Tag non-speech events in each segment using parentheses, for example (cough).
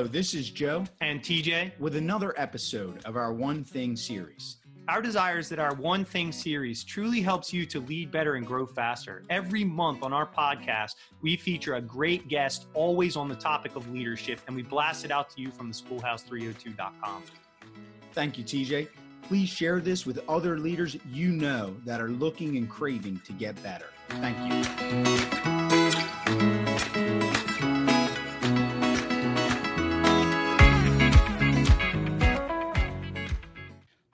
Hello, this is Joe and TJ with another episode of our One Thing series. Our desire is that our One Thing series truly helps you to lead better and grow faster. Every month on our podcast, we feature a great guest, always on the topic of leadership, and we blast it out to you from the schoolhouse302.com. Thank you, TJ. Please share this with other leaders you know that are looking and craving to get better. Thank you.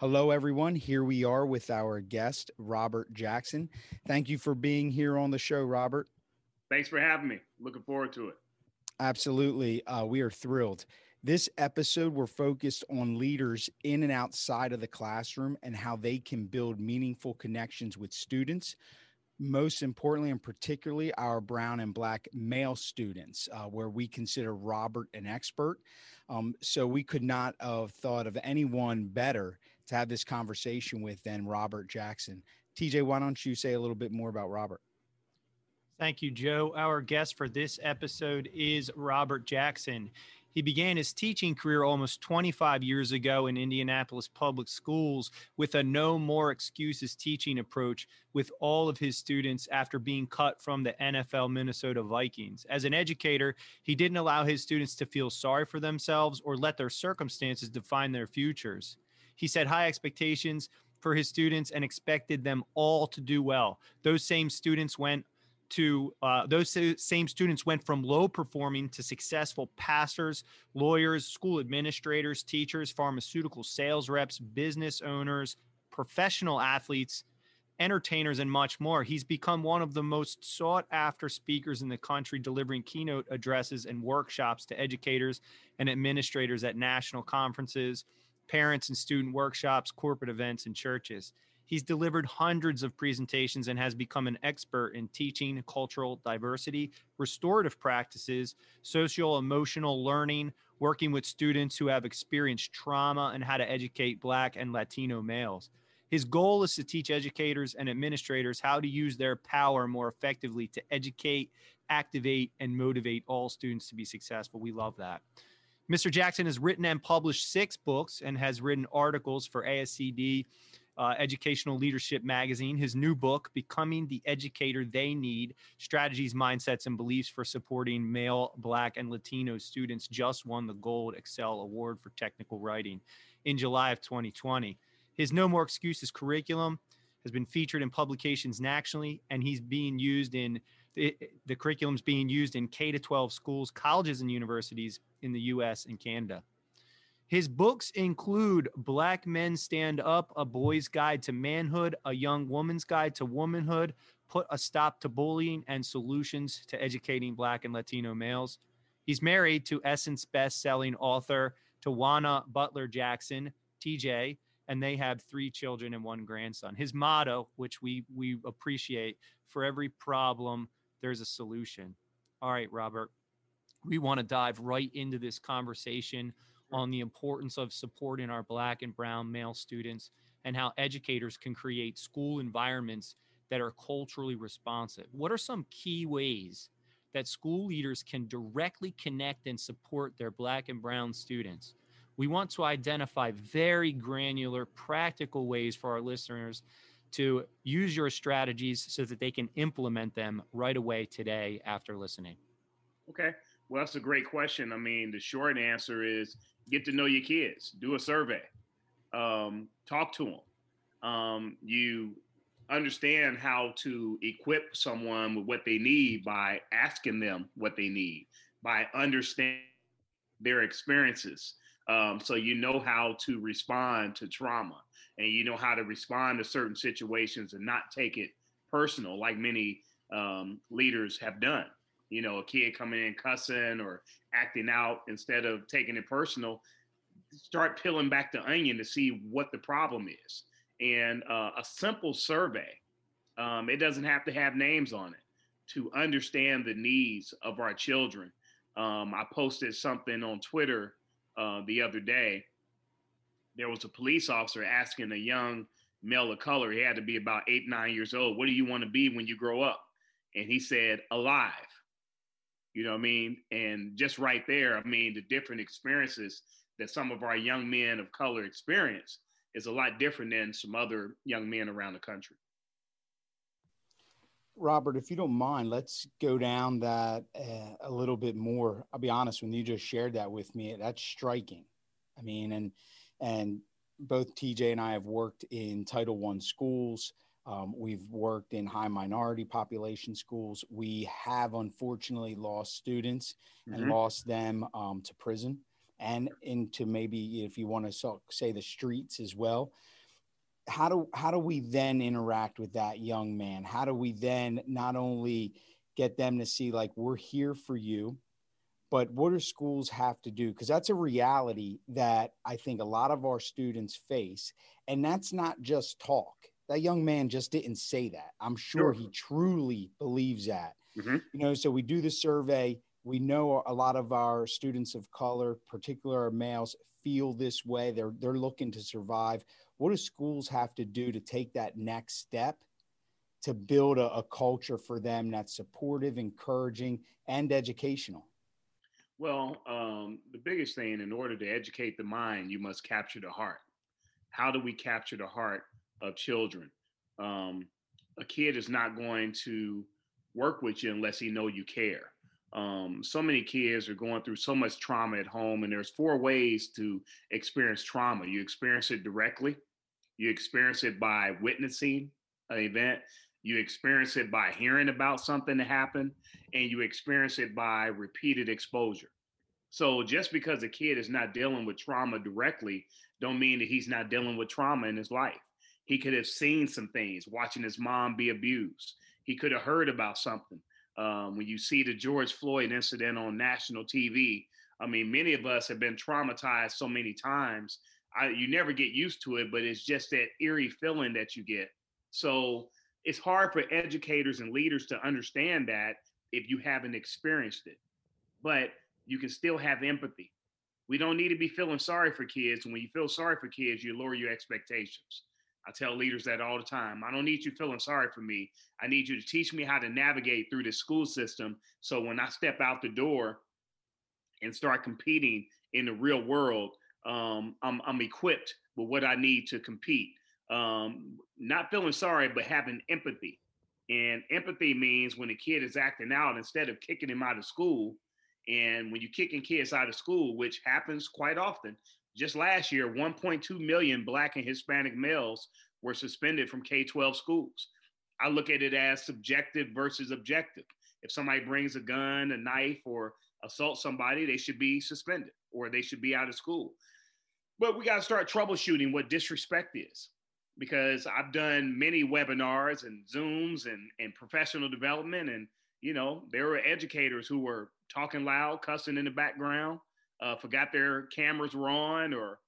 Hello, everyone. Here we are with our guest, Robert Jackson. Thank you for being here on the show, Robert. Thanks for having me. Looking forward to it. Absolutely. Uh, we are thrilled. This episode, we're focused on leaders in and outside of the classroom and how they can build meaningful connections with students. Most importantly, and particularly our brown and black male students, uh, where we consider Robert an expert. Um, so we could not have thought of anyone better to have this conversation with than Robert Jackson. TJ, why don't you say a little bit more about Robert? Thank you, Joe. Our guest for this episode is Robert Jackson. He began his teaching career almost 25 years ago in Indianapolis public schools with a no more excuses teaching approach with all of his students after being cut from the NFL Minnesota Vikings. As an educator, he didn't allow his students to feel sorry for themselves or let their circumstances define their futures. He set high expectations for his students and expected them all to do well. Those same students went to uh, those same students went from low performing to successful pastors, lawyers, school administrators, teachers, pharmaceutical sales reps, business owners, professional athletes, entertainers, and much more. He's become one of the most sought after speakers in the country, delivering keynote addresses and workshops to educators and administrators at national conferences parents and student workshops, corporate events, and churches. He's delivered hundreds of presentations and has become an expert in teaching cultural diversity, restorative practices, social emotional learning, working with students who have experienced trauma, and how to educate Black and Latino males. His goal is to teach educators and administrators how to use their power more effectively to educate, activate, and motivate all students to be successful. We love that. Mr. Jackson has written and published six books and has written articles for ASCD uh, Educational Leadership Magazine. His new book, Becoming the Educator They Need Strategies, Mindsets, and Beliefs for Supporting Male, Black, and Latino Students, just won the Gold Excel Award for Technical Writing in July of 2020. His No More Excuses curriculum has been featured in publications nationally, and he's being used in the, the curriculum's being used in K to 12 schools, colleges, and universities in the US and Canada. His books include Black Men Stand Up, A Boy's Guide to Manhood, A Young Woman's Guide to Womanhood, Put a Stop to Bullying, and Solutions to Educating Black and Latino Males. He's married to Essence best-selling author Tawana Butler Jackson, TJ, and they have three children and one grandson. His motto, which we we appreciate, for every problem there's a solution. All right, Robert, we want to dive right into this conversation on the importance of supporting our Black and Brown male students and how educators can create school environments that are culturally responsive. What are some key ways that school leaders can directly connect and support their Black and Brown students? We want to identify very granular, practical ways for our listeners to use your strategies so that they can implement them right away today after listening? Okay. Well, that's a great question. I mean, the short answer is get to know your kids, do a survey, um, talk to them. Um, you understand how to equip someone with what they need by asking them what they need, by understanding their experiences. Um, so you know how to respond to trauma and you know how to respond to certain situations and not take it personal like many um, leaders have done. You know a kid coming in cussing or acting out instead of taking it personal start peeling back the onion to see what the problem is. And uh, a simple survey um, it doesn't have to have names on it to understand the needs of our children. Um, i posted something on twitter uh, the other day there was a police officer asking a young male of color, he had to be about eight, nine years old, what do you want to be when you grow up? And he said, alive. You know what I mean? And just right there, I mean, the different experiences that some of our young men of color experience is a lot different than some other young men around the country. Robert, if you don't mind, let's go down that uh, a little bit more. I'll be honest, when you just shared that with me, that's striking. I mean, and and both TJ and I have worked in Title One schools. Um, we've worked in high minority population schools. We have unfortunately lost students and mm-hmm. lost them um, to prison and into maybe, if you want to say, the streets as well how do how do we then interact with that young man how do we then not only get them to see like we're here for you but what do schools have to do? Because that's a reality that i think a lot of our students face and that's not just talk. That young man just didn't say that. I'm sure, sure. he truly believes that. Mm-hmm. you know so we do the survey. We know a lot of our students of color particularly our males feel this way. They're they're looking to survive. What do schools have to do to take that next step to build a, a culture for them that's supportive, encouraging, and educational? Well, um, the biggest thing in order to educate the mind, you must capture the heart. How do we capture the heart of children? Um, a kid is not going to work with you unless he know you care. Um, so many kids are going through so much trauma at home, and there's four ways to experience trauma. You experience it directly, you experience it by witnessing an event, you experience it by hearing about something that happened, and you experience it by repeated exposure. So just because a kid is not dealing with trauma directly, don't mean that he's not dealing with trauma in his life. He could have seen some things, watching his mom be abused. He could have heard about something. Um, when you see the George Floyd incident on national TV, I mean, many of us have been traumatized so many times I, you never get used to it, but it's just that eerie feeling that you get. So it's hard for educators and leaders to understand that if you haven't experienced it. But you can still have empathy. We don't need to be feeling sorry for kids. And when you feel sorry for kids, you lower your expectations. I tell leaders that all the time. I don't need you feeling sorry for me. I need you to teach me how to navigate through the school system. So when I step out the door and start competing in the real world, um, I'm, I'm equipped with what I need to compete. Um, not feeling sorry, but having empathy. And empathy means when a kid is acting out, instead of kicking him out of school, and when you're kicking kids out of school, which happens quite often, just last year, 1.2 million Black and Hispanic males were suspended from K 12 schools. I look at it as subjective versus objective. If somebody brings a gun, a knife, or assaults somebody, they should be suspended or they should be out of school. But we got to start troubleshooting what disrespect is because I've done many webinars and Zooms and, and professional development. And, you know, there were educators who were talking loud, cussing in the background, uh, forgot their cameras were on or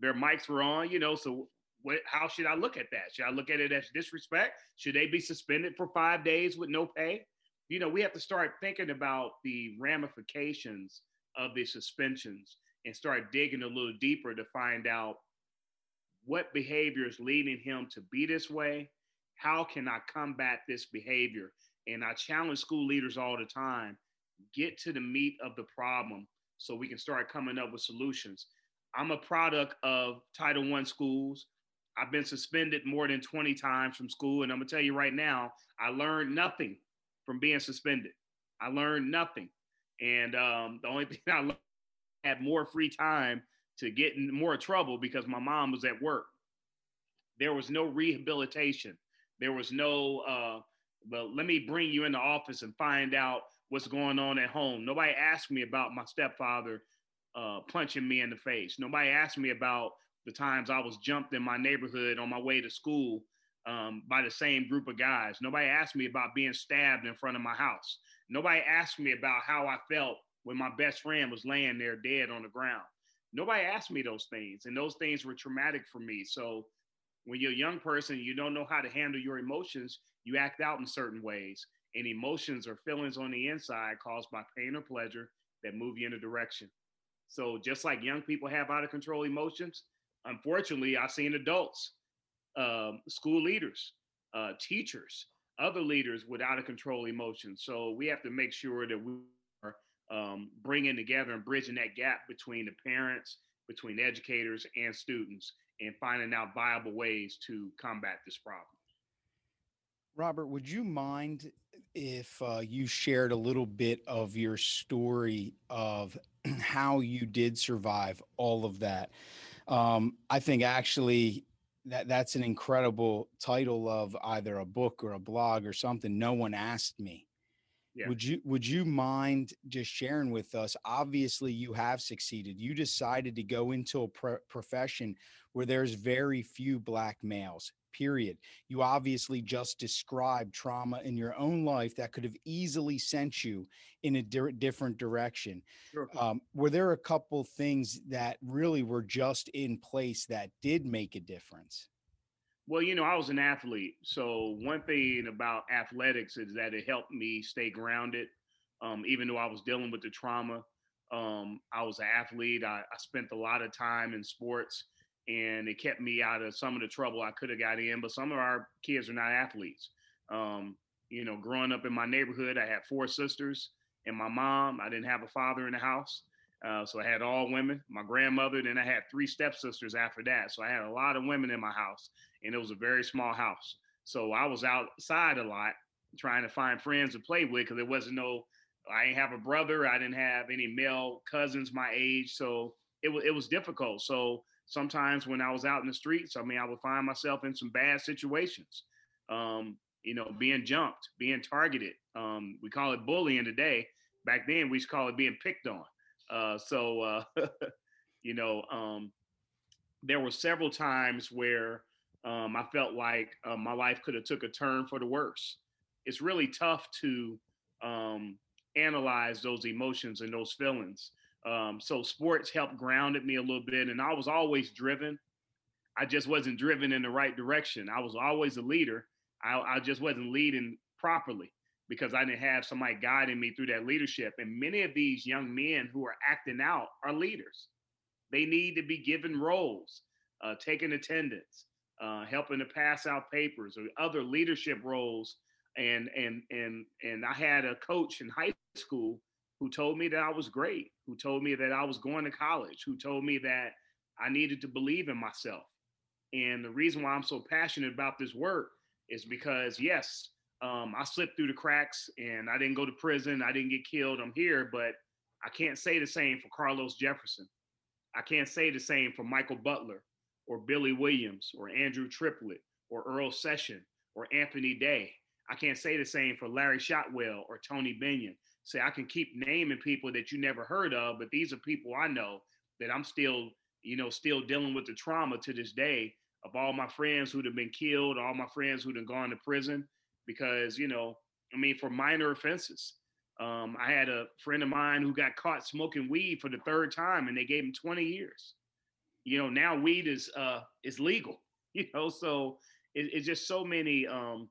their mics were on, you know. So, what, how should I look at that? Should I look at it as disrespect? Should they be suspended for five days with no pay? You know, we have to start thinking about the ramifications of the suspensions and start digging a little deeper to find out what behavior is leading him to be this way. How can I combat this behavior? And I challenge school leaders all the time get to the meat of the problem so we can start coming up with solutions. I'm a product of Title I schools. I've been suspended more than 20 times from school. And I'm going to tell you right now, I learned nothing from being suspended. I learned nothing. And um, the only (laughs) thing I learned had more free time to get in more trouble because my mom was at work. There was no rehabilitation. There was no, uh, well, let me bring you in the office and find out what's going on at home. Nobody asked me about my stepfather uh, punching me in the face. Nobody asked me about the times I was jumped in my neighborhood on my way to school um, by the same group of guys. Nobody asked me about being stabbed in front of my house. Nobody asked me about how I felt when my best friend was laying there dead on the ground. Nobody asked me those things, and those things were traumatic for me. So when you're a young person, you don't know how to handle your emotions, you act out in certain ways. And emotions or feelings on the inside caused by pain or pleasure that move you in a direction. So just like young people have out of control emotions, unfortunately, I've seen adults, um, school leaders, uh, teachers, other leaders with out of control emotions. So we have to make sure that we um, bringing together and bridging that gap between the parents, between educators and students, and finding out viable ways to combat this problem. Robert, would you mind if uh, you shared a little bit of your story of (clears throat) how you did survive all of that? Um, I think actually that that's an incredible title of either a book or a blog or something. No one asked me. Yeah. Would you would you mind just sharing with us? Obviously, you have succeeded. You decided to go into a pro- profession where there's very few black males period. You obviously just described trauma in your own life that could have easily sent you in a di- different direction. Sure. Um, were there a couple things that really were just in place that did make a difference? Well, you know, I was an athlete. So, one thing about athletics is that it helped me stay grounded. Um, even though I was dealing with the trauma, um, I was an athlete. I, I spent a lot of time in sports and it kept me out of some of the trouble I could have got in. But some of our kids are not athletes. Um, you know, growing up in my neighborhood, I had four sisters and my mom. I didn't have a father in the house. Uh, so I had all women, my grandmother, then I had three stepsisters after that. So I had a lot of women in my house, and it was a very small house. So I was outside a lot trying to find friends to play with because there wasn't no, I didn't have a brother, I didn't have any male cousins my age. So it was, it was difficult. So sometimes when I was out in the streets, I mean, I would find myself in some bad situations. Um, you know, being jumped, being targeted. Um, we call it bullying today. Back then, we used to call it being picked on. Uh, so, uh, (laughs) you know, um, there were several times where um, I felt like uh, my life could have took a turn for the worse. It's really tough to um, analyze those emotions and those feelings um, so sports helped grounded me a little bit, and I was always driven. I just wasn't driven in the right direction. I was always a leader. I, I just wasn't leading properly because I didn't have somebody guiding me through that leadership. And many of these young men who are acting out are leaders. They need to be given roles, uh, taking attendance, uh, helping to pass out papers or other leadership roles. And and and and I had a coach in high school who told me that I was great, who told me that I was going to college, who told me that I needed to believe in myself. And the reason why I'm so passionate about this work is because, yes, um, I slipped through the cracks and I didn't go to prison. I didn't get killed. I'm here, but I can't say the same for Carlos Jefferson. I can't say the same for Michael Butler or Billy Williams or Andrew Triplett or Earl Session or Anthony Day. I can't say the same for Larry Shotwell or Tony Binion say I can keep naming people that you never heard of, but these are people I know that I'm still, you know, still dealing with the trauma to this day of all my friends who'd have been killed, all my friends who'd have gone to prison because, you know, I mean, for minor offenses. Um, I had a friend of mine who got caught smoking weed for the third time, and they gave him 20 years. You know, now weed is uh, is legal. (laughs) You know, so it, it's just so many um,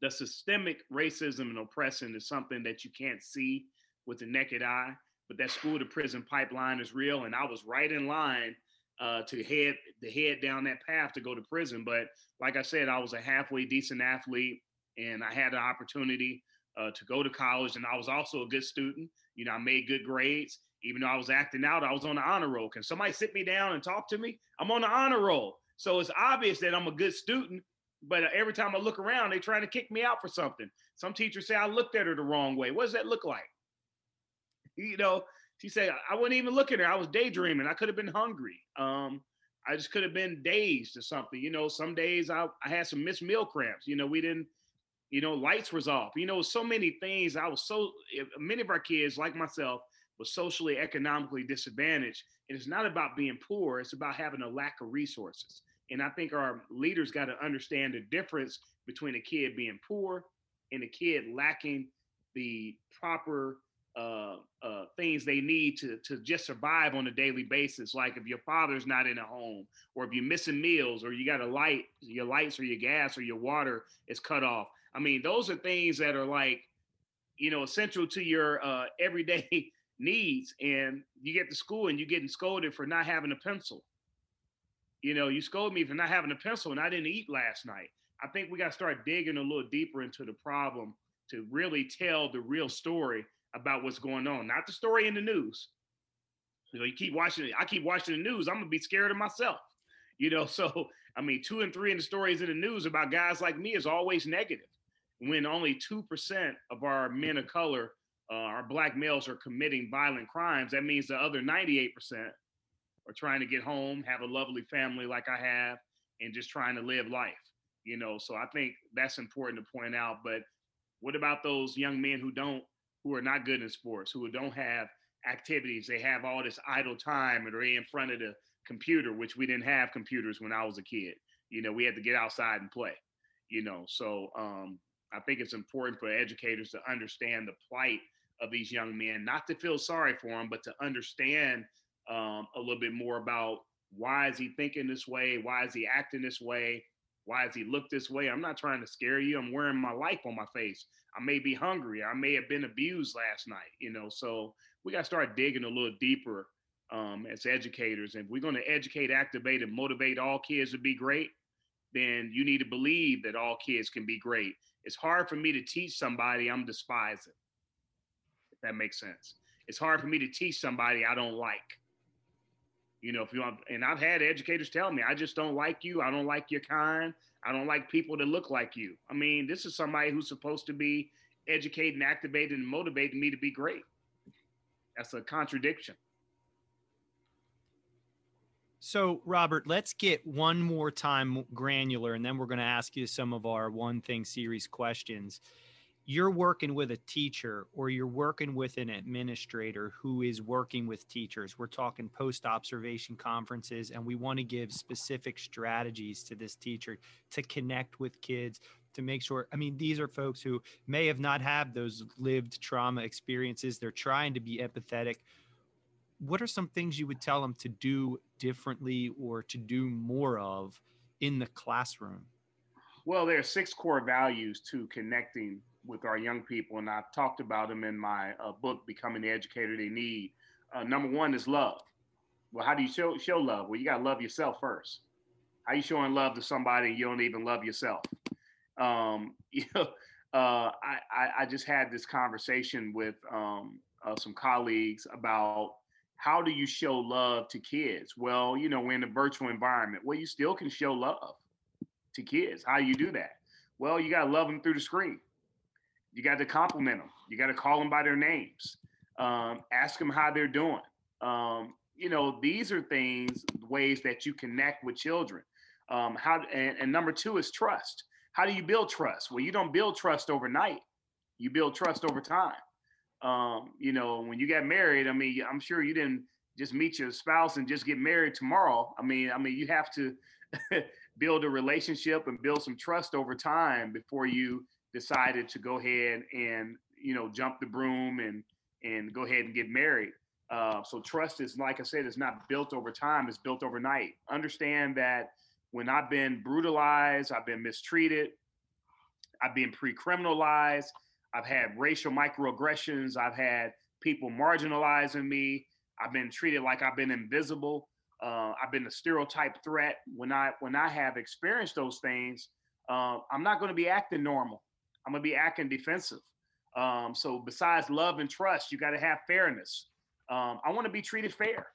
the systemic racism and oppression is something that you can't see with the naked eye, but that school to prison pipeline is real. And I was right in line uh, to head to head down that path to go to prison. But like I said, I was a halfway decent athlete, and I had the opportunity uh, to go to college, and I was also a good student. You know, I made good grades. Even though I was acting out, I was on the honor roll. Can somebody sit me down and talk to me? I'm on the honor roll. So it's obvious that I'm a good student but every time I look around, they're trying to kick me out for something. Some teachers say I looked at her the wrong way. What does that look like? (laughs) You know, she said I wasn't even looking at her. I was daydreaming. I could have been hungry. Um, I just could have been dazed or something. You know, some days I, I had some missed meal cramps. You know, we didn't, you know, lights was off. You know, so many things. I was so many of our kids, like myself, was socially economically disadvantaged. And it's not about being poor. It's about having a lack of resources. And I think our leaders got to understand the difference between a kid being poor and a kid lacking the proper uh, uh, things they need to to just survive on a daily basis. Like if your father's not in a home, or if you're missing meals, or you got a light, your lights or your gas or your water is cut off. I mean, those are things that are like, you know, essential to your uh, (laughs) everyday needs. And you get to school and you're getting scolded for not having a pencil you know, you scolded me for not having a pencil and I didn't eat last night. I think we got to start digging a little deeper into the problem to really tell the real story about what's going on, not the story in the news. You know, you keep watching it. I keep watching the news. I'm gonna be scared of myself. You know, (laughs) so I mean, two and three in the stories in the news about guys like me is always negative. When only two percent of our men of color, uh, our black males, are committing violent crimes, that means the other 98 percent are trying to get home, have a lovely family like I have, and just trying to live life. You know, so I think that's important to point out. But what about those young men who don't, who are not good in sports, who don't have activities? They have all this idle time, and they're in front of the computer, which we didn't have computers when I was a kid. You know, we had to get outside and play. You know, so um, I think it's important for educators to understand the plight of these young men, not to feel sorry for them, but to understand um, a little bit more about why is he thinking this way? Why is he acting this way? Why does he look this way? I'm not trying to scare you. I'm wearing my life on my face. I may be hungry. I may have been abused last night, you know. So we got to start digging a little deeper um, as educators. And if we're going to educate, activate, and motivate all kids to be great, then you need to believe that all kids can be great. It's hard for me to teach somebody I'm despising, if that makes sense. It's hard for me to teach somebody I don't like. You know, if you want, and I've had educators tell me, I just don't like you. I don't like your kind. I don't like people that look like you. I mean, this is somebody who's supposed to be educating, activating, and motivating me to be great. That's a contradiction. So, Robert, let's get one more time granular, and then we're going to ask you some of our one thing series questions you're working with a teacher or you're working with an administrator who is working with teachers. We're talking post observation conferences, and we want to give specific strategies to this teacher to connect with kids to make sure. I mean, these are folks who may have not had those lived trauma experiences. They're trying to be empathetic. What are some things you would tell them to do differently or to do more of in the classroom? Well, there are six core values to connecting with our young people, and I've talked about them in my uh, book, Becoming the Educator They Need. Uh, number one is love. Well, how do you show show love? Well, you got to love yourself first. How you showing love to somebody you don't even love yourself? Um, (laughs) you know, uh, I, I, I just had this conversation with um, uh, some colleagues about how do you show love to kids? Well, you know, we're in a virtual environment. Well, you still can show love to kids. How do you do that? Well, you got to love them through the screen. You got to compliment them. You got to call them by their names. Um, ask them how they're doing. Um, you know, these are things, ways that you connect with children. Um, how and, and number two is trust. How do you build trust? Well, you don't build trust overnight. You build trust over time. Um, you know, when you got married, I mean, I'm sure you didn't just meet your spouse and just get married tomorrow. I mean, I mean, you have to (laughs) build a relationship and build some trust over time before you decided to go ahead and you know jump the broom and and go ahead and get married. Uh, so trust is, like I said, it's not built over time; it's built overnight. Understand that when I've been brutalized, I've been mistreated, I've been pre-criminalized, I've had racial microaggressions, I've had people marginalizing me, I've been treated like I've been invisible. Uh, I've been a stereotype threat. When I when I have experienced those things, uh, I'm not going to be acting normal. I'm gonna be acting defensive. Um, so besides love and trust, you got to have fairness. Um, I want to be treated fair.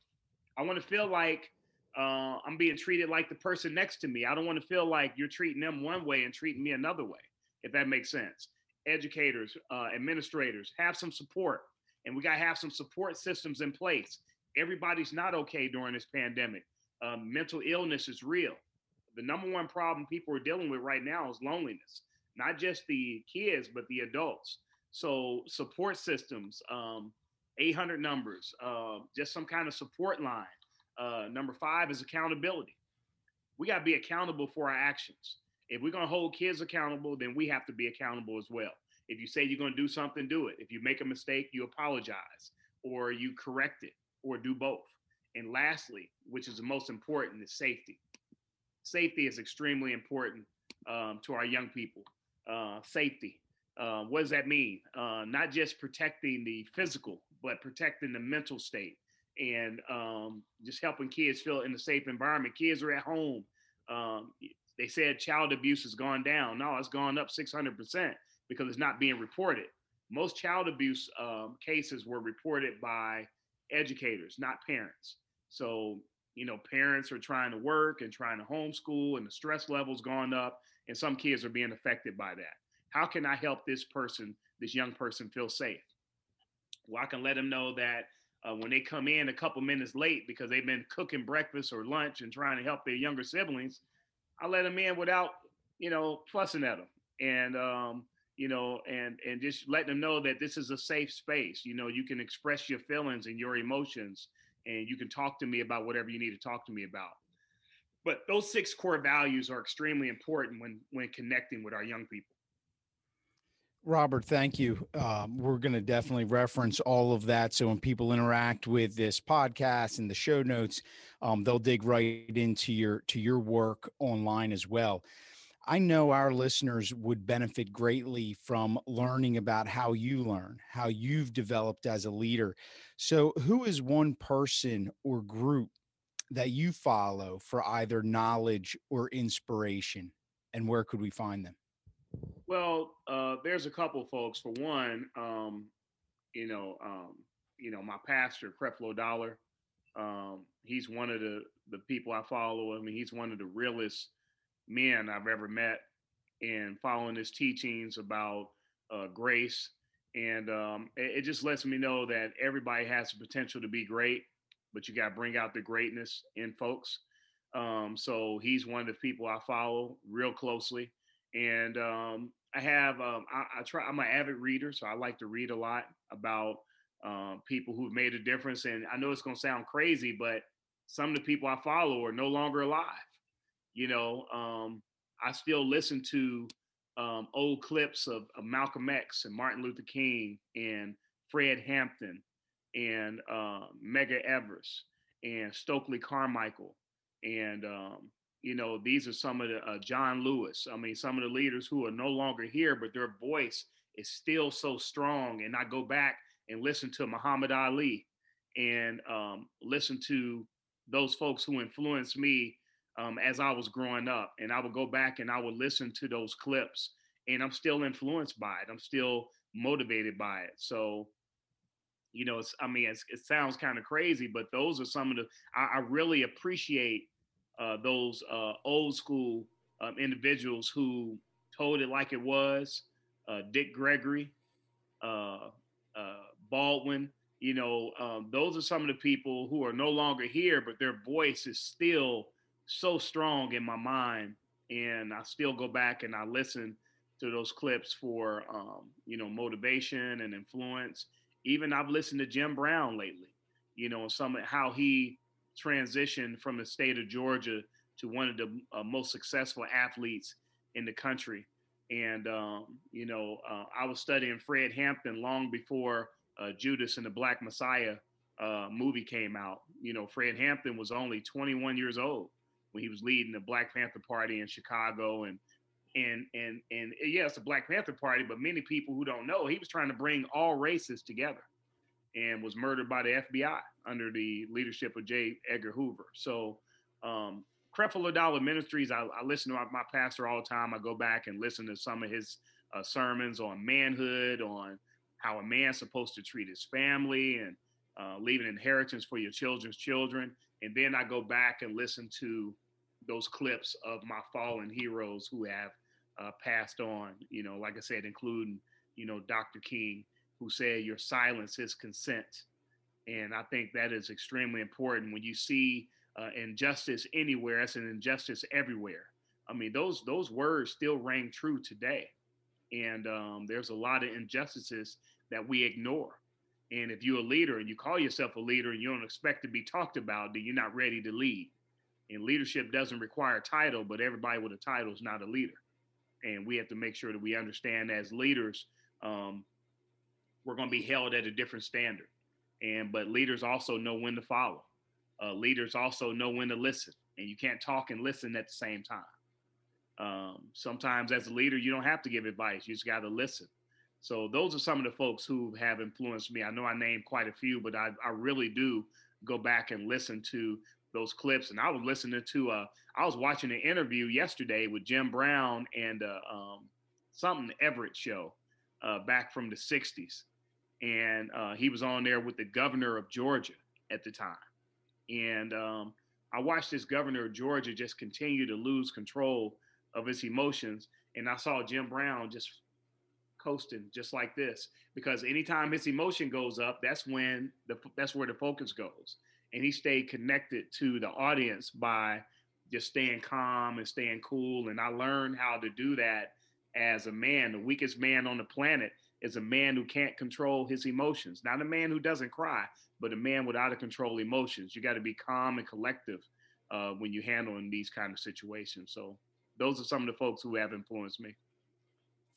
I want to feel like uh, I'm being treated like the person next to me. I don't want to feel like you're treating them one way and treating me another way. If that makes sense. Educators, uh, administrators, have some support, and we got to have some support systems in place. Everybody's not okay during this pandemic. Um, mental illness is real. The number one problem people are dealing with right now is loneliness not just the kids, but the adults. So support systems, um, 800 numbers, uh, just some kind of support line. Uh, number five is accountability. We got to be accountable for our actions. If we're going to hold kids accountable, then we have to be accountable as well. If you say you're going to do something, do it. If you make a mistake, you apologize or you correct it or do both. And lastly, which is the most important, is safety. Safety is extremely important um, to our young people uh, safety. Uh, what does that mean? Uh, not just protecting the physical, but protecting the mental state and um, just helping kids feel in a safe environment. Kids are at home. Um, they said child abuse has gone down. No, it's gone up 600% because it's not being reported. most child abuse um, cases were reported by educators, not parents. So, you know, parents are trying to work and trying to homeschool, and the stress levels gone up, and some kids are being affected by that. How can I help this person, this young person, feel safe? Well, I can let them know that uh, when they come in a couple minutes late because they've been cooking breakfast or lunch and trying to help their younger siblings, I let them in without, you know, fussing at them. And um, you know, and and just letting them know that this is a safe space. You know, you can express your feelings and your emotions, and you can talk to me about whatever you need to talk to me about. But those six core values are extremely important when when connecting with our young people. Robert, thank you. Um, we're going to definitely reference all of that. So when people interact with this podcast and the show notes, um, they'll dig right into your to your work online as well. I know our listeners would benefit greatly from learning about how you learn, how you've developed as a leader. So, who is one person or group that you follow for either knowledge or inspiration, and where could we find them? Well, uh, there's a couple folks. For one, um, you know, um, you know, my pastor, Creflo Dollar. Um, he's one of the the people I follow. I mean, he's one of the realest men I've ever met and following his teachings about uh, grace. And um, it, it, just lets me know that everybody has the potential to be great, but you got to bring out the greatness in folks. Um, so he's one of the people I follow real closely. And um, I have, um, I, I, try, I'm an avid reader, so I like to read a lot about um, people who've made a difference. And I know it's going to sound crazy, but some of the people I follow are no longer alive. You know, um, I still listen to um, old clips of, of, Malcolm X and Martin Luther King and Fred Hampton and uh, Medgar Evers and Stokely Carmichael. And, um, you know, these are some of the uh, John Lewis. I mean, some of the leaders who are no longer here, but their voice is still so strong. And I go back and listen to Muhammad Ali and um, listen to those folks who influenced me um, as I was growing up. And I would go back and I would listen to those clips, and I'm still influenced by it. I'm still motivated by it. So, you know, it's, I mean, it's, it sounds kind of crazy, but those are some of the, I, I really appreciate uh, those uh, old school um, individuals who told it like it was. Uh, Dick Gregory, uh, Baldwin, you know, um, those are some of the people who are no longer here, but their voice is still so strong in my mind, and I still go back and I listen to those clips for um, you know motivation and influence. Even I've listened to Jim Brown lately, you know, some how he transitioned from the state of Georgia to one of the uh, most successful athletes in the country. And um, you know, uh, I was studying Fred Hampton long before uh, Judas and the Black Messiah uh, movie came out. You know, Fred Hampton was only 21 years old when he was leading the Black Panther Party in Chicago and and and and yeah, a Black Panther Party, but many people who don't know, he was trying to bring all races together, and was murdered by the FBI under the leadership of J. Edgar Hoover. So, um, Creflo Dollar Ministries, I, I listen to my, my, pastor all the time. I go back and listen to some of his uh, sermons on manhood, on how a man's supposed to treat his family, and uh, leave an inheritance for your children's children. And then I go back and listen to those clips of my fallen heroes who have uh, passed on, you know, like I said, including, you know, Dr. King, who said, Your silence is consent. And I think that is extremely important when you see uh, injustice anywhere, it's an injustice everywhere. I mean, those those words still ring true today. And um, there's a lot of injustices that we ignore. And if you're a leader and you call yourself a leader and you don't expect to be talked about, then you're not ready to lead. And leadership doesn't require a title, but everybody with a title is not a leader. And we have to make sure that we understand as leaders, um, we're going to be held at a different standard. And but leaders also know when to follow. Uh, leaders also know when to listen, and you can't talk and listen at the same time. Um, sometimes, as a leader, you don't have to give advice; you just got to listen. So those are some of the folks who have influenced me. I know I named quite a few, but I, I really do go back and listen to those clips. And I was listening to, uh, I was watching an interview yesterday with Jim Brown and uh, um, something Everett show uh, back from the 60s. And uh, he was on there with the governor of Georgia at the time. And um, I watched this governor of Georgia just continue to lose control of his emotions. And I saw Jim Brown just coasting just like this because anytime his emotion goes up, that's when the that's where the focus goes. And he stayed connected to the audience by just staying calm and staying cool. And I learned how to do that as a man. The weakest man on the planet is a man who can't control his emotions. Not a man who doesn't cry, but a man with out of control emotions. You got to be calm and collective uh, when you're handling these kind of situations. So those are some of the folks who have influenced me.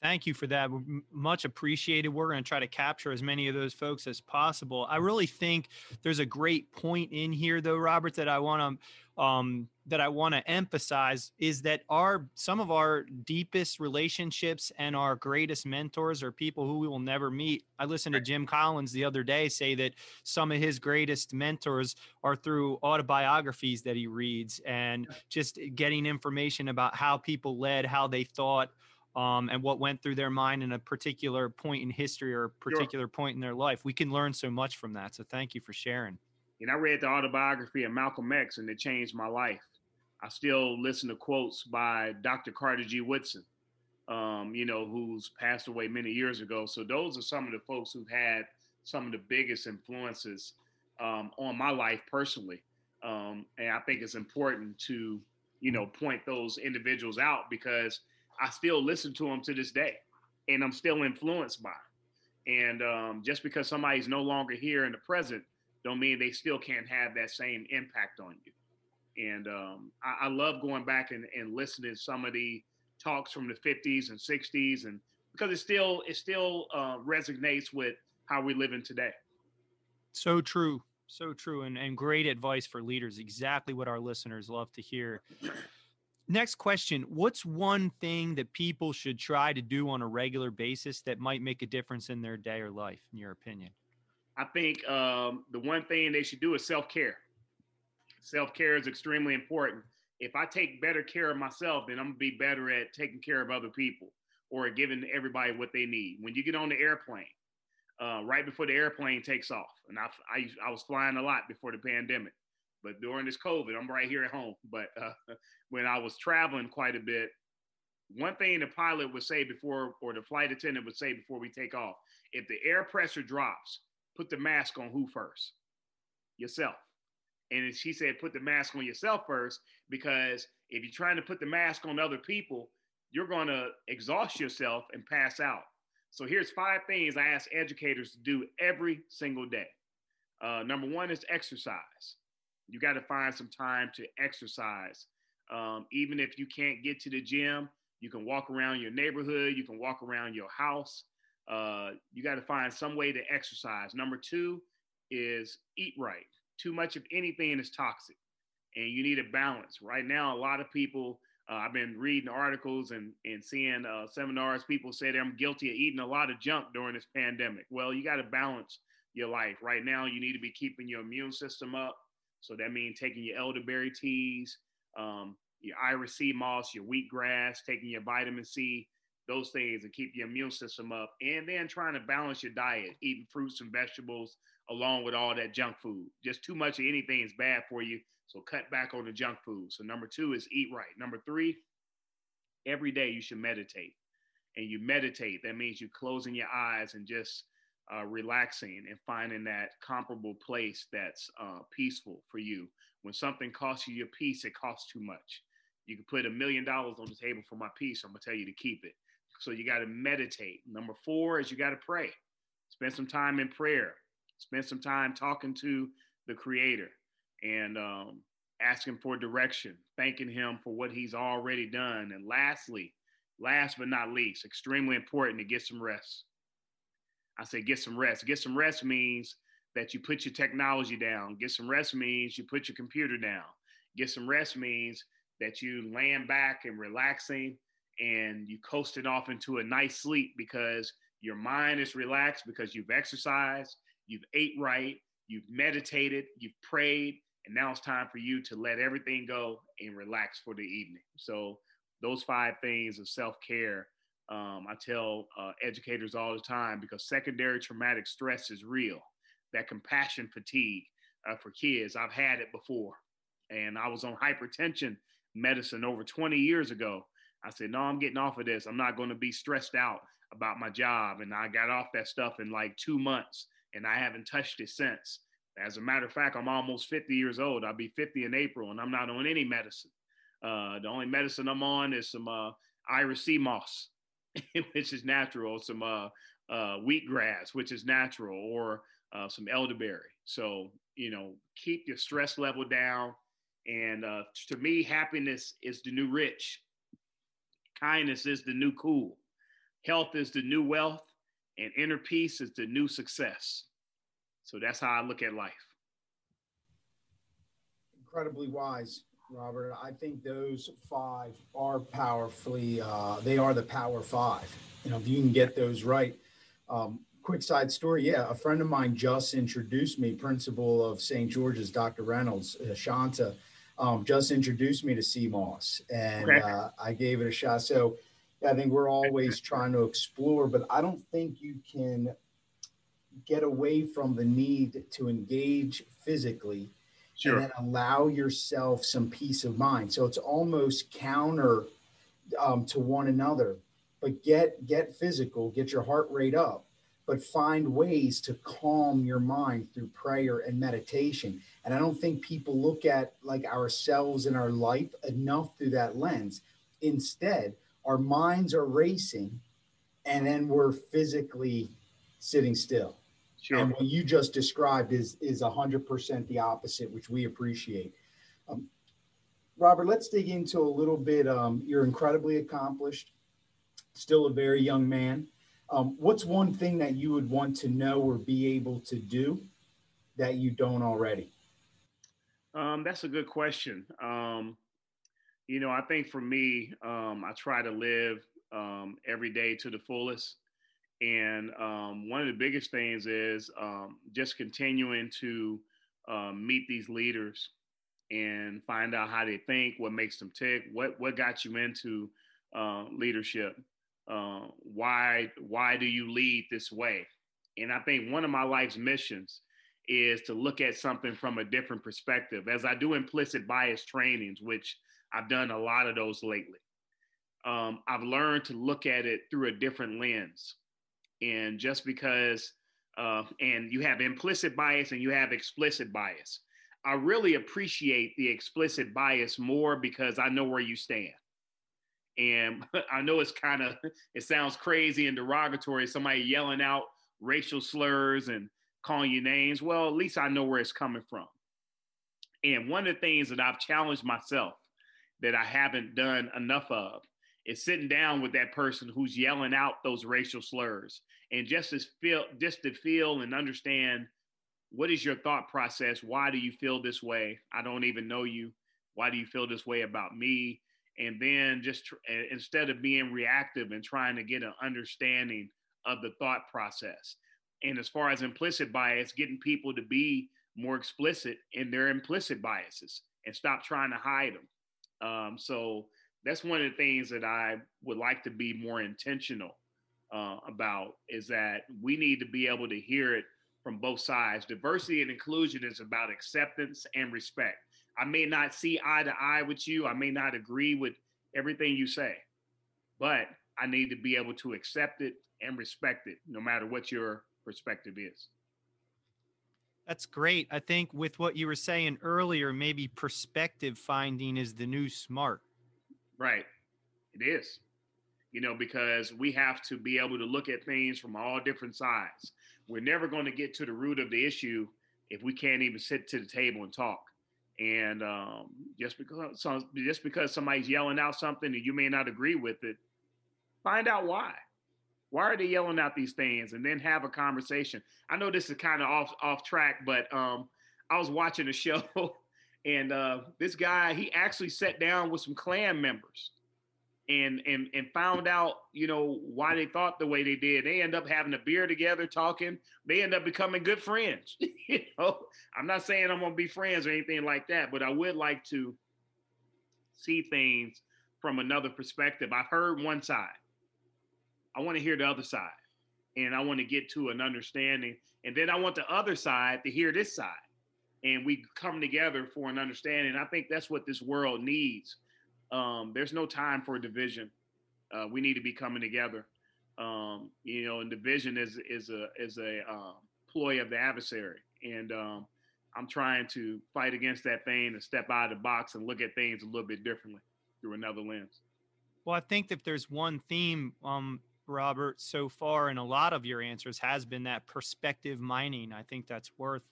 Thank you for that. Much appreciated. We're going to try to capture as many of those folks as possible. I really think there's a great point in here, though, Robert, that I want to um, that I want to emphasize is that our some of our deepest relationships and our greatest mentors are people who we will never meet. I listened to Jim Collins the other day say that some of his greatest mentors are through autobiographies that he reads and just getting information about how people led, how they thought um, and what went through their mind in a particular point in history or a particular sure. point in their life. We can learn so much from that. So thank you for sharing. And I read the autobiography of Malcolm X and it changed my life. I still listen to quotes by Dr. Carter G. Woodson, um, you know, who's passed away many years ago. So those are some of the folks who've had some of the biggest influences um, on my life personally. Um, and I think it's important to, you know, point those individuals out because – I still listen to them to this day, and I'm still influenced by. And um, just because somebody's no longer here in the present, don't mean they still can't have that same impact on you. And um, I, I, love going back and, and listening to some of the talks from the 50s and 60s, and because it still it still uh, resonates with how we're living today. So true, so true, and and great advice for leaders. Exactly what our listeners love to hear. Next question What's one thing that people should try to do on a regular basis that might make a difference in their day or life, in your opinion? I think um, the one thing they should do is self care. Self care is extremely important. If I take better care of myself, then I'm gonna be better at taking care of other people or giving everybody what they need. When you get on the airplane, uh, right before the airplane takes off, and I, I, I was flying a lot before the pandemic. But during this COVID, I'm right here at home. (laughs) But uh, when I was traveling quite a bit, one thing the pilot would say before, or the flight attendant would say before we take off, if the air pressure drops, put the mask on who first? Yourself. And she said, put the mask on yourself first, because if you're trying to put the mask on other people, you're going to exhaust yourself and pass out. So here's five things I ask educators to do every single day. Uh, number one is exercise. You got to find some time to exercise. Um, even if you can't get to the gym, you can walk around your neighborhood, you can walk around your house. Uh, you got to find some way to exercise. Number two is eat right. Too much of anything is toxic, and you need a balance. Right now, a lot of people, uh, I've been reading articles and, and seeing uh, seminars, people say I'm guilty of eating a lot of junk during this pandemic. Well, you got to balance your life. Right now, you need to be keeping your immune system up. So that means taking your elderberry teas, um, your Irish sea moss, your wheatgrass, taking your vitamin C, those things, and keep your immune system up. And then trying to balance your diet, eating fruits and vegetables along with all that junk food. Just too much of anything is bad for you. So cut back on the junk food. So number two is eat right. Number three, every day you should meditate. And you meditate, that means you're closing your eyes and just uh, relaxing and finding that comparable place that's uh, peaceful for you. When something costs you your peace, it costs too much. You can put a million dollars on the table for my peace. I'm gonna tell you to keep it. So you got to meditate. Number four is you got to pray. Spend some time in prayer. Spend some time talking to the Creator and um, asking for direction, thanking Him for what He's already done. And lastly, last but not least, extremely important to get some rest I say get some rest. Get some rest means that you put your technology down. Get some rest means you put your computer down. Get some rest means that you laying back and relaxing and you coasting off into a nice sleep because your mind is relaxed because you've exercised, you've ate right, you've meditated, you've prayed, and now it's time for you to let everything go and relax for the evening. So those five things of self-care Um, I tell uh, educators all the time because secondary traumatic stress is real. That compassion fatigue uh, for kids, I've had it before. And I was on hypertension medicine over 20 years ago. I said, no, I'm getting off of this. I'm not going to be stressed out about my job. And I got off that stuff in like two months and I haven't touched it since. As a matter of fact, I'm almost 50 years old. I'll be 50 in April and I'm not on any medicine. Uh, the only medicine I'm on is some uh, Irish sea moss, (laughs) which is natural, some uh, uh, wheatgrass, which is natural, or uh, some elderberry. So, you know, keep your stress level down. And uh, to me, happiness is the new rich, kindness is the new cool, health is the new wealth, and inner peace is the new success. So that's how I look at life. Incredibly wise, Robert. I think those five are powerfully, uh, they are the power five. You know, if you can get those right. Um, quick side story. Yeah, a friend of mine just introduced me, principal of St. George's, Dr. Reynolds, uh, Shanta, um, just introduced me to sea moss and okay. uh, I gave it a shot. So I think we're always trying to explore, but I don't think you can get away from the need to engage physically sure. and then allow yourself some peace of mind. So it's almost counter um, to one another. But get get physical, get your heart rate up, but find ways to calm your mind through prayer and meditation. And I don't think people look at like ourselves and our life enough through that lens. Instead, our minds are racing and then we're physically sitting still. Sure. And what you just described is is 100% the opposite, which we appreciate. Um, Robert, let's dig into a little bit. Um, you're incredibly accomplished, still a very young man. Um, what's one thing that you would want to know or be able to do that you don't already? Um, that's a good question. Um, you know, I think for me, um, I try to live um, every day to the fullest. And um, one of the biggest things is just continuing to meet these leaders and find out how they think, what makes them tick, what what got you into uh, leadership, uh, why why do you lead this way? And I think one of my life's missions is to look at something from a different perspective. As I do implicit bias trainings, which I've done a lot of those lately, um, I've learned to look at it through a different lens. And just because, uh, and you have implicit bias and you have explicit bias. I really appreciate the explicit bias more because I know where you stand. And (laughs) I know it's kind of, (laughs) it sounds crazy and derogatory, somebody yelling out racial slurs and calling you names. Well, at least I know where it's coming from. And one of the things that I've challenged myself that I haven't done enough of is sitting down with that person who's yelling out those racial slurs and just to feel just to feel and understand what is your thought process why do you feel this way i don't even know you why do you feel this way about me and then just tr- instead of being reactive and trying to get an understanding of the thought process and as far as implicit bias getting people to be more explicit in their implicit biases and stop trying to hide them um, so that's one of the things that I would like to be more intentional uh, about is that we need to be able to hear it from both sides. Diversity and inclusion is about acceptance and respect. I may not see eye to eye with you, I may not agree with everything you say, but I need to be able to accept it and respect it no matter what your perspective is. That's great. I think with what you were saying earlier, maybe perspective finding is the new smart. Right. It is. You know, because we have to be able to look at things from all different sides. We're never going to get to the root of the issue if we can't even sit to the table and talk. And um, just because just because somebody's yelling out something and you may not agree with it, find out why. Why are they yelling out these things? And then have a conversation. I know this is kind of off off track, but um, I was watching a (laughs) show and uh, this guy, he actually sat down with some Klan members and and and found out, you know, why they thought the way they did. They end up having a beer together, talking. They end up becoming good friends. (laughs) you know, I'm not saying I'm gonna be friends or anything like that, but I would like to see things from another perspective. I've heard one side, I want to hear the other side, and I want to get to an understanding, and then I want the other side to hear this side, and we come together for an understanding. I think that's what this world needs. Um, there's no time for division. Uh, we need to be coming together. Um, you know, and division is is a is a um, ploy of the adversary, and um, I'm trying to fight against that thing and step out of the box and look at things a little bit differently through another lens. Well, I think that there's one theme, um, Robert, so far in a lot of your answers has been that perspective mining. I think that's worth,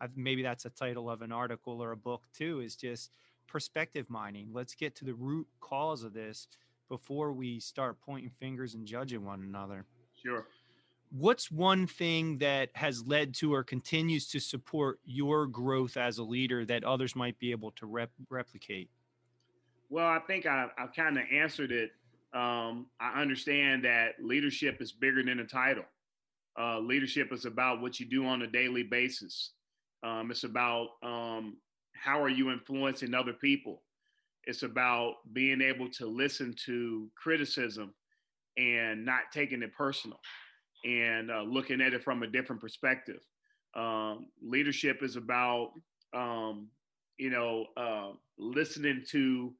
I've, maybe that's a title of an article or a book too, is just perspective mining. Let's get to the root cause of this before we start pointing fingers and judging one another. Sure what's one thing that has led to or continues to support your growth as a leader that others might be able to rep- replicate? Well, I think I, I kind of answered it. Um, I understand that leadership is bigger than a title. Uh, leadership is about what you do on a daily basis. Um, it's about um, how are you influencing other people. It's about being able to listen to criticism and not taking it personal and uh, looking at it from a different perspective. Um, leadership is about, um, you know, uh, listening to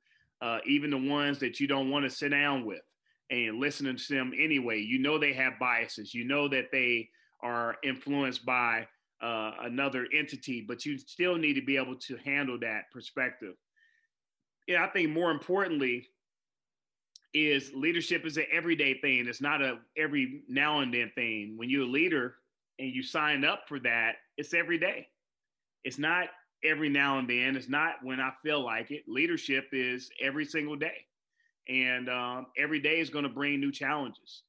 uh, even the ones that you don't want to sit down with and listening to them anyway. You know, they have biases, you know, that they are influenced by uh, another entity, but you still need to be able to handle that perspective. Yeah, I think more importantly, is leadership is an everyday thing. It's not a every now and then thing. When you're a leader and you sign up for that, it's every day. It's not every now and then. It's not when I feel like it. Leadership is every single day, and um, every day is going to bring new challenges.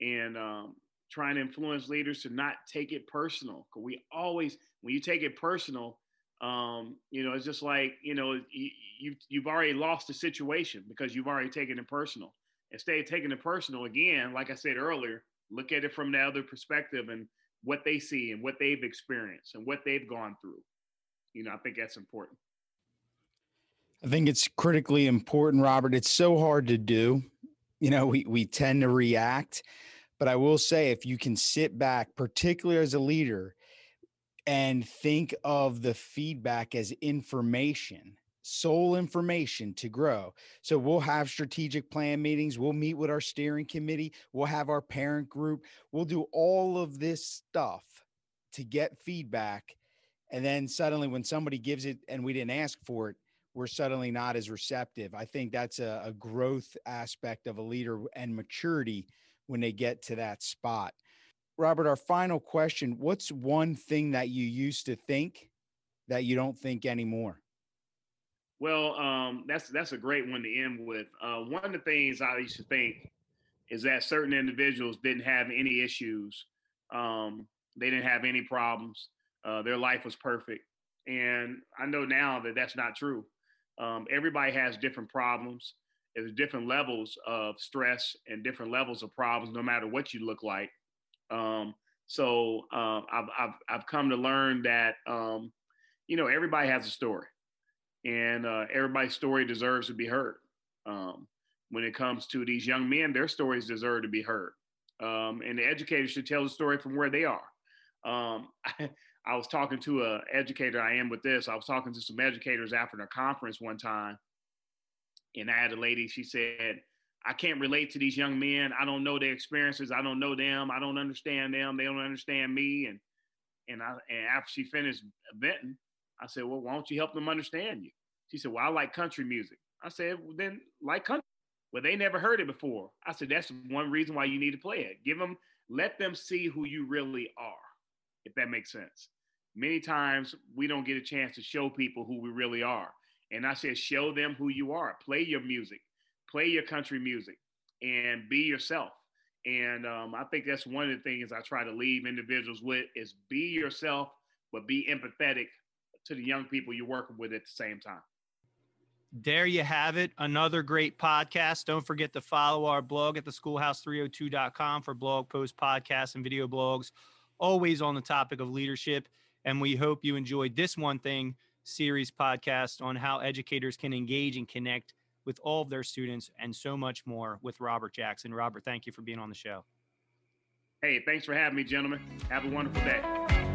And um, trying to influence leaders to not take it personal. Because we always, when you take it personal, um, you know, it's just like, you know, you, you've, you've already lost the situation because you've already taken it personal. Instead of taking it personal again, like I said earlier, look at it from the other perspective and what they see and what they've experienced and what they've gone through. You know, I think that's important. I think it's critically important, Robert. It's so hard to do. You know, we, we tend to react, but I will say if you can sit back, particularly as a leader, and think of the feedback as information sole information to grow. So we'll have strategic plan meetings, we'll meet with our steering committee, we'll have our parent group, we'll do all of this stuff to get feedback. And then suddenly, when somebody gives it and we didn't ask for it, we're suddenly not as receptive. I think that's a, a growth aspect of a leader and maturity when they get to that spot. Robert, our final question What's one thing that you used to think that you don't think anymore? Well, um, that's that's a great one to end with. Uh, one of the things I used to think is that certain individuals didn't have any issues. Um, they didn't have any problems. Uh, their life was perfect, and I know now that that's not true. Um, everybody has different problems. There's different levels of stress and different levels of problems, no matter what you look like. Um, so uh, I've, I've, I've come to learn that, um, you know, everybody has a story and uh, everybody's story deserves to be heard. Um, when it comes to these young men, their stories deserve to be heard. Um, and the educators should tell the story from where they are. Um, I, (laughs) I, was talking to an educator, I am with this. I was talking to some educators after a conference one time, and I had a lady, she said, I can't relate to these young men. I don't know their experiences. I don't know them. I don't understand them. They don't understand me. And and I and after she finished venting, I said, Well, why don't you help them understand you? She said, Well, I like country music. I said, Well, then like country. Well, they never heard it before. I said, That's one reason why you need to play it. Give them, let them see who you really are, if that makes sense. Many times we don't get a chance to show people who we really are. And I said, show them who you are. Play your music play your country music and be yourself. And um, I think that's one of the things I try to leave individuals with is be yourself, but be empathetic to the young people you're working with at the same time. There you have it. Another great podcast. Don't forget to follow our blog at the schoolhouse302.com for blog posts, podcasts, and video blogs, always on the topic of leadership. And we hope you enjoyed this one thing series podcast on how educators can engage and connect with all of their students, and so much more with Robert Jackson. Robert, thank you for being on the show. Hey, thanks for having me, gentlemen. Have a wonderful day.